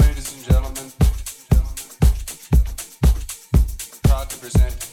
Ladies and gentlemen, proud to present.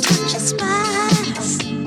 just miles.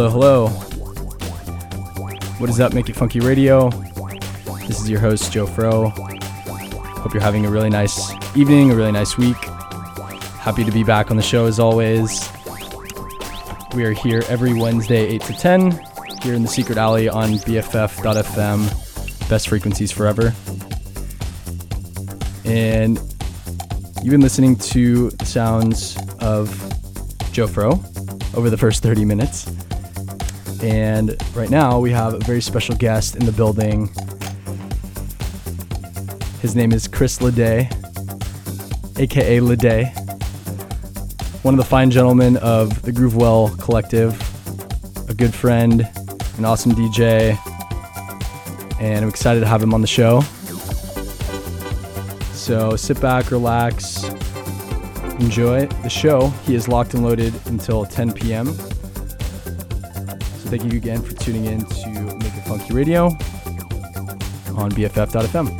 Hello, hello. What is up, Make It Funky Radio? This is your host, Joe Fro. Hope you're having a really nice evening, a really nice week. Happy to be back on the show as always. We are here every Wednesday, 8 to 10, here in the Secret Alley on BFF.FM, best frequencies forever. And you've been listening to the sounds of Joe Fro over the first 30 minutes. And right now we have a very special guest in the building. His name is Chris Ledet, aka Ledet, one of the fine gentlemen of the Groovewell Collective, a good friend, an awesome DJ, and I'm excited to have him on the show. So sit back, relax, enjoy the show. He is locked and loaded until 10 p.m. Thank you again for tuning in to Make It Funky Radio on BFF.fm.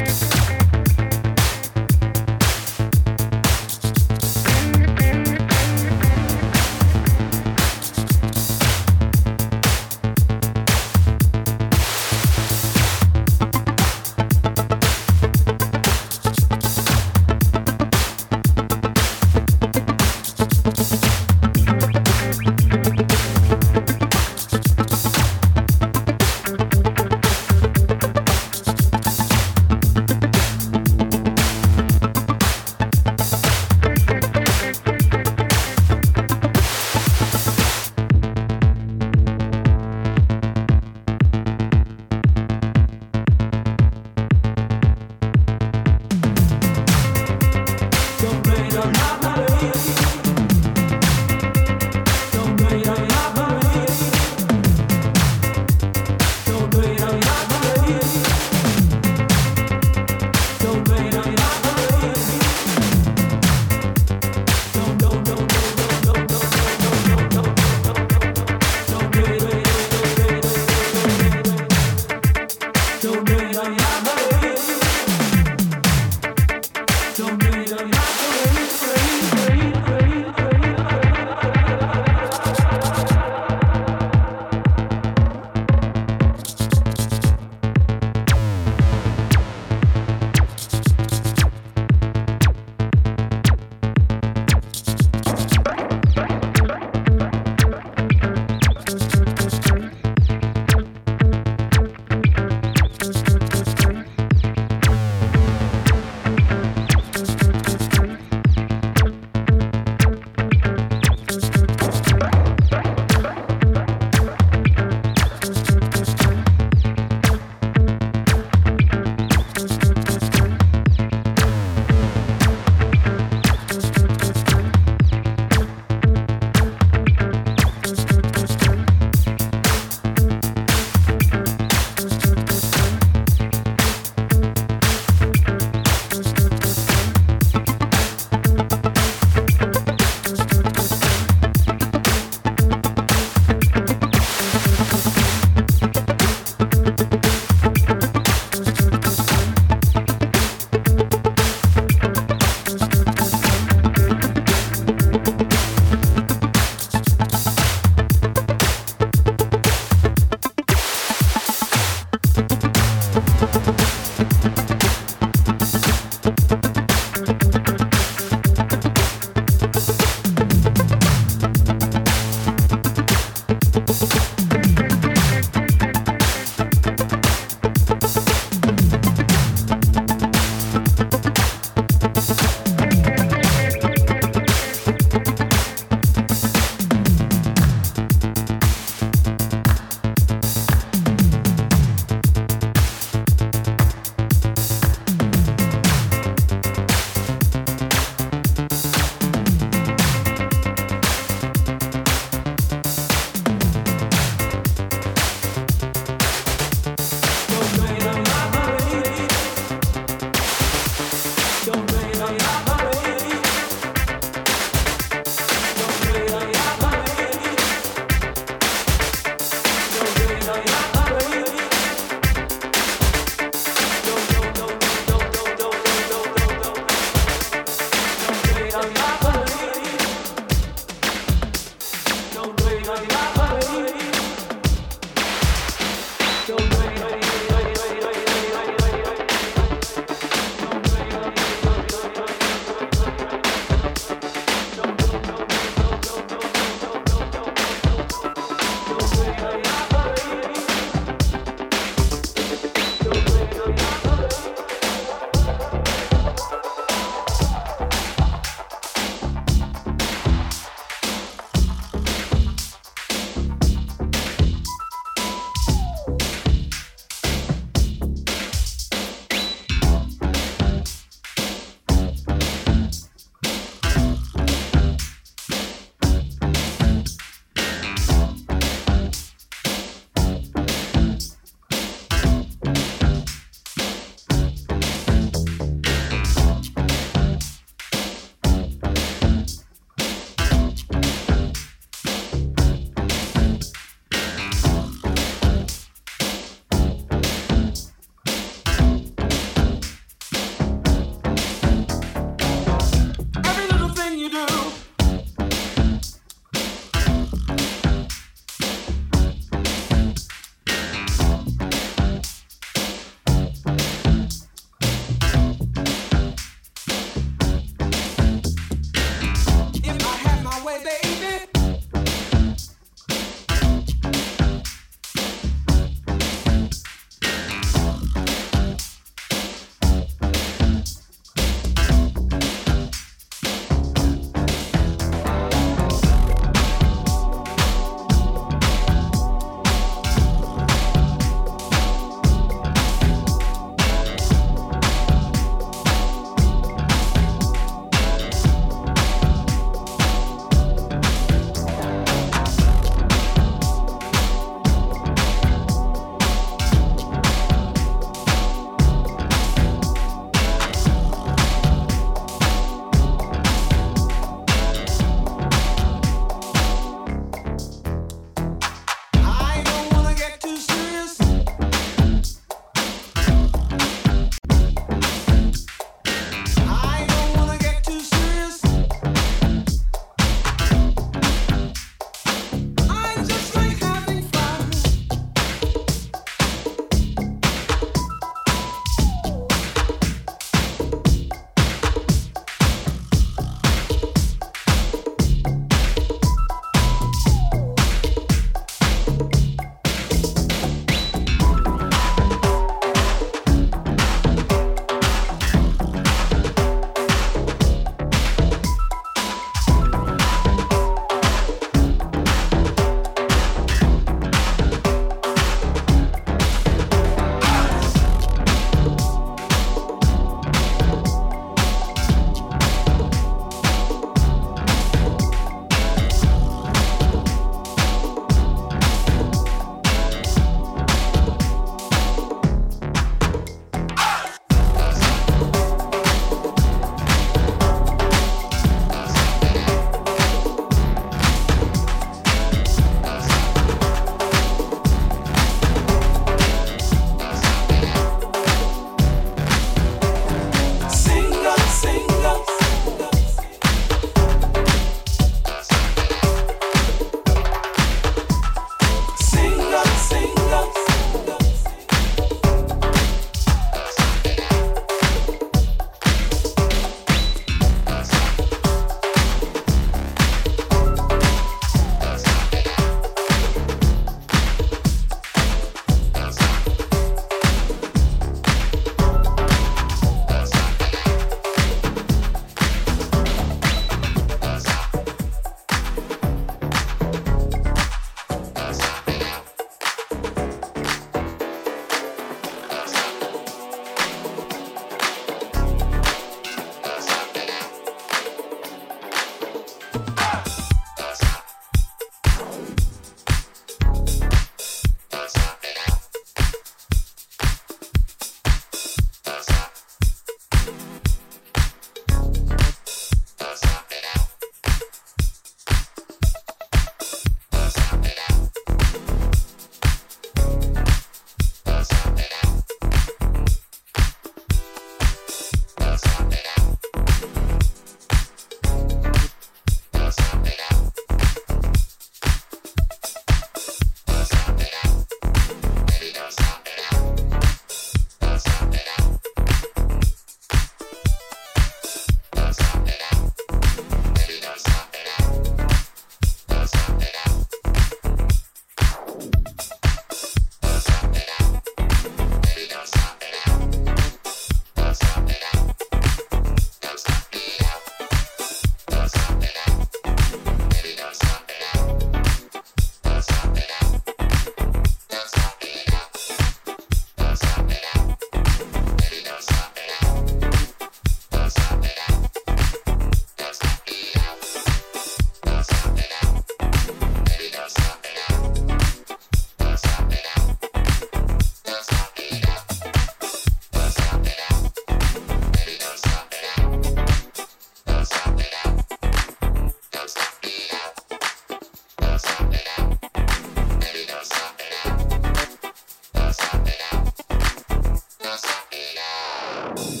you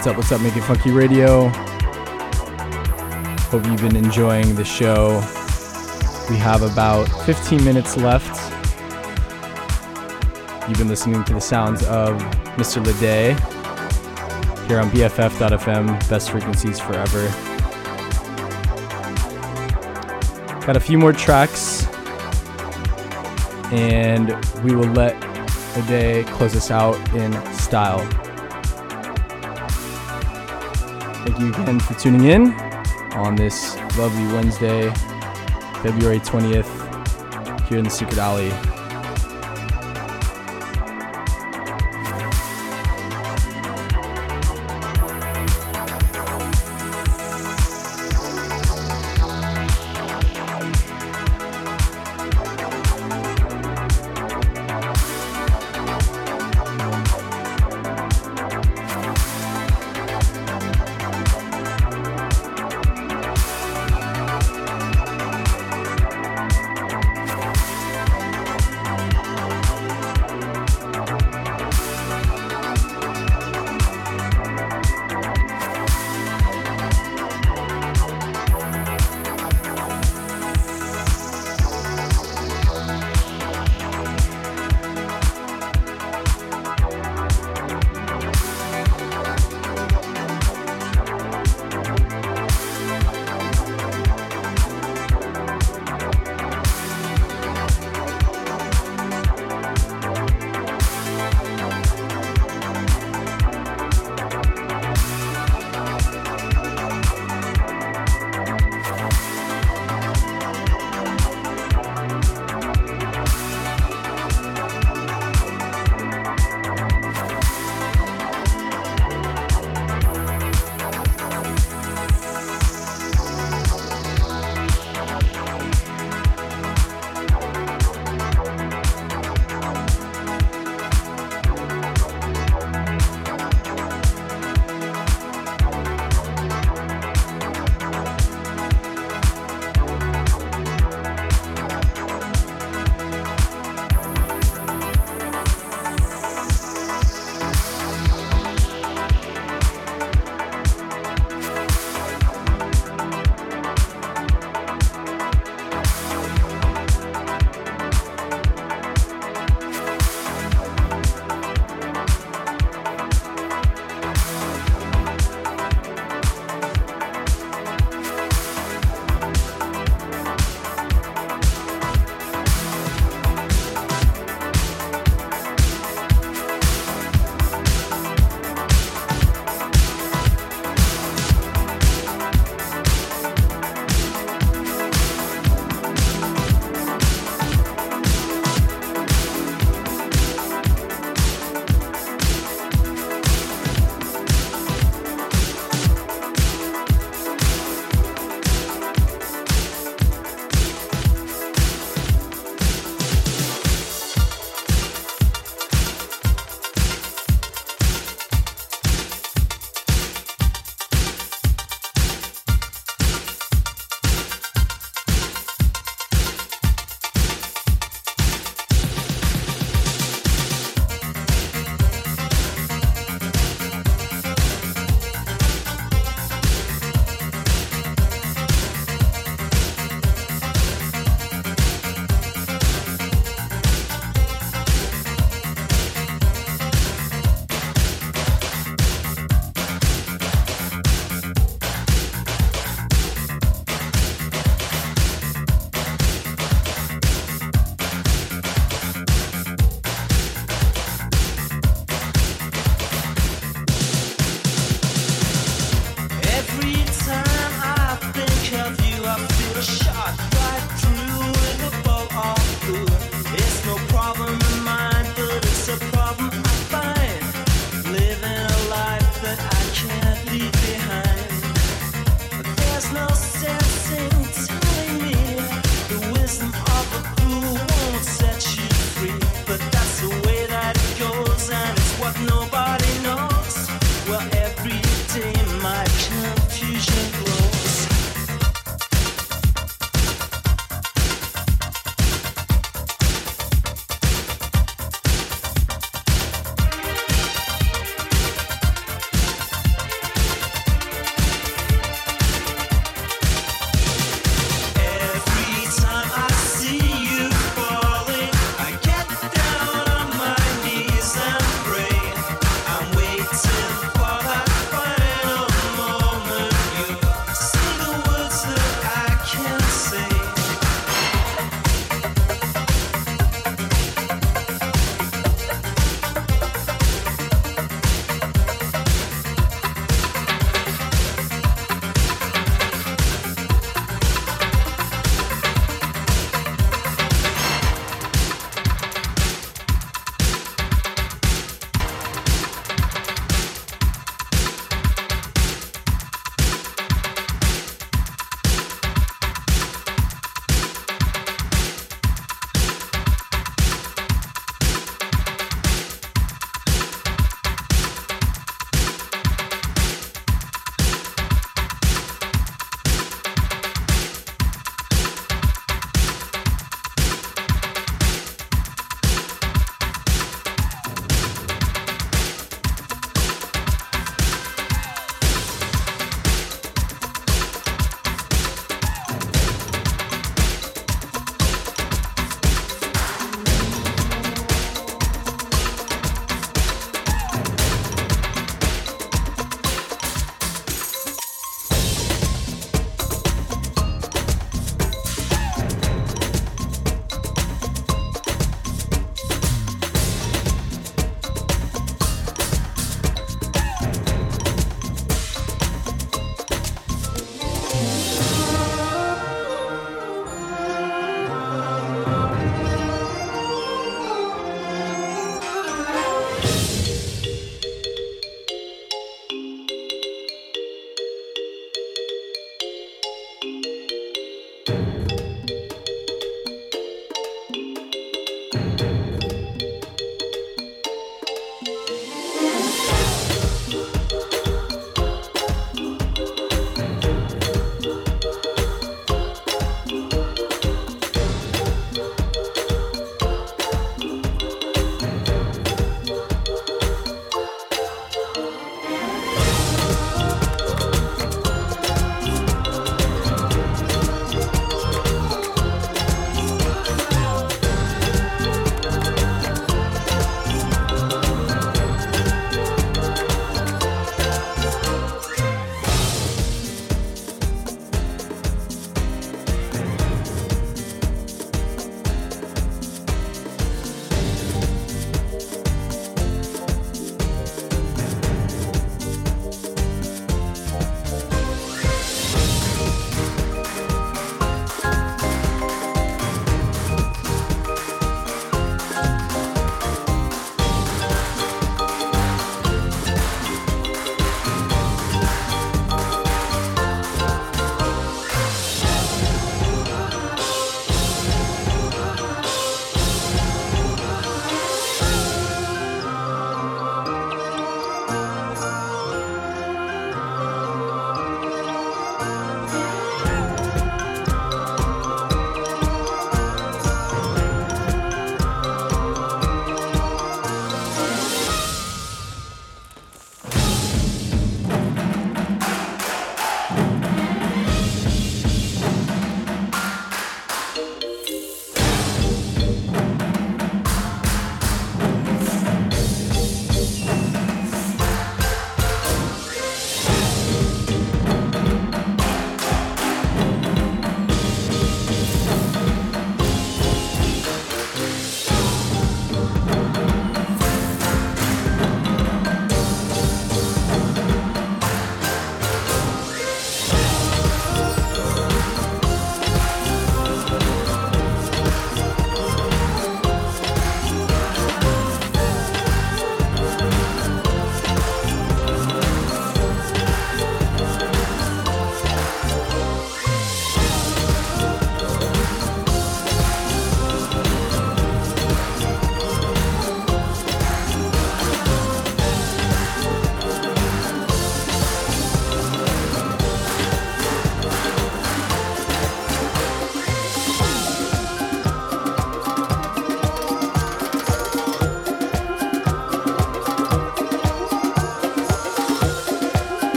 What's up? What's up? Make it funky radio. Hope you've been enjoying the show. We have about 15 minutes left. You've been listening to the sounds of Mr. Ledet here on BFF.fm, best frequencies forever. Got a few more tracks, and we will let Ledet close us out in style. You again for tuning in on this lovely Wednesday, February 20th, here in the Secret Alley.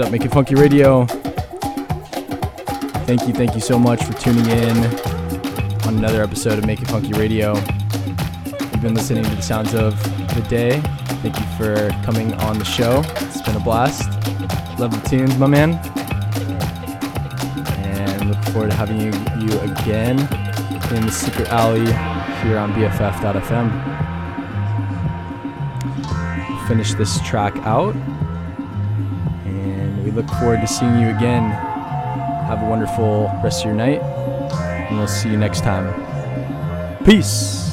What's up, Make It Funky Radio? Thank you, thank you so much for tuning in on another episode of Make It Funky Radio. You've been listening to the sounds of Ledet. Thank you for coming on the show. It's been a blast. Love the tunes, my man. And look forward to having you, you again in the secret alley here on BFF.fm. Finish this track out we look forward to seeing you again. Have a wonderful rest of your night, and we'll see you next time. Peace.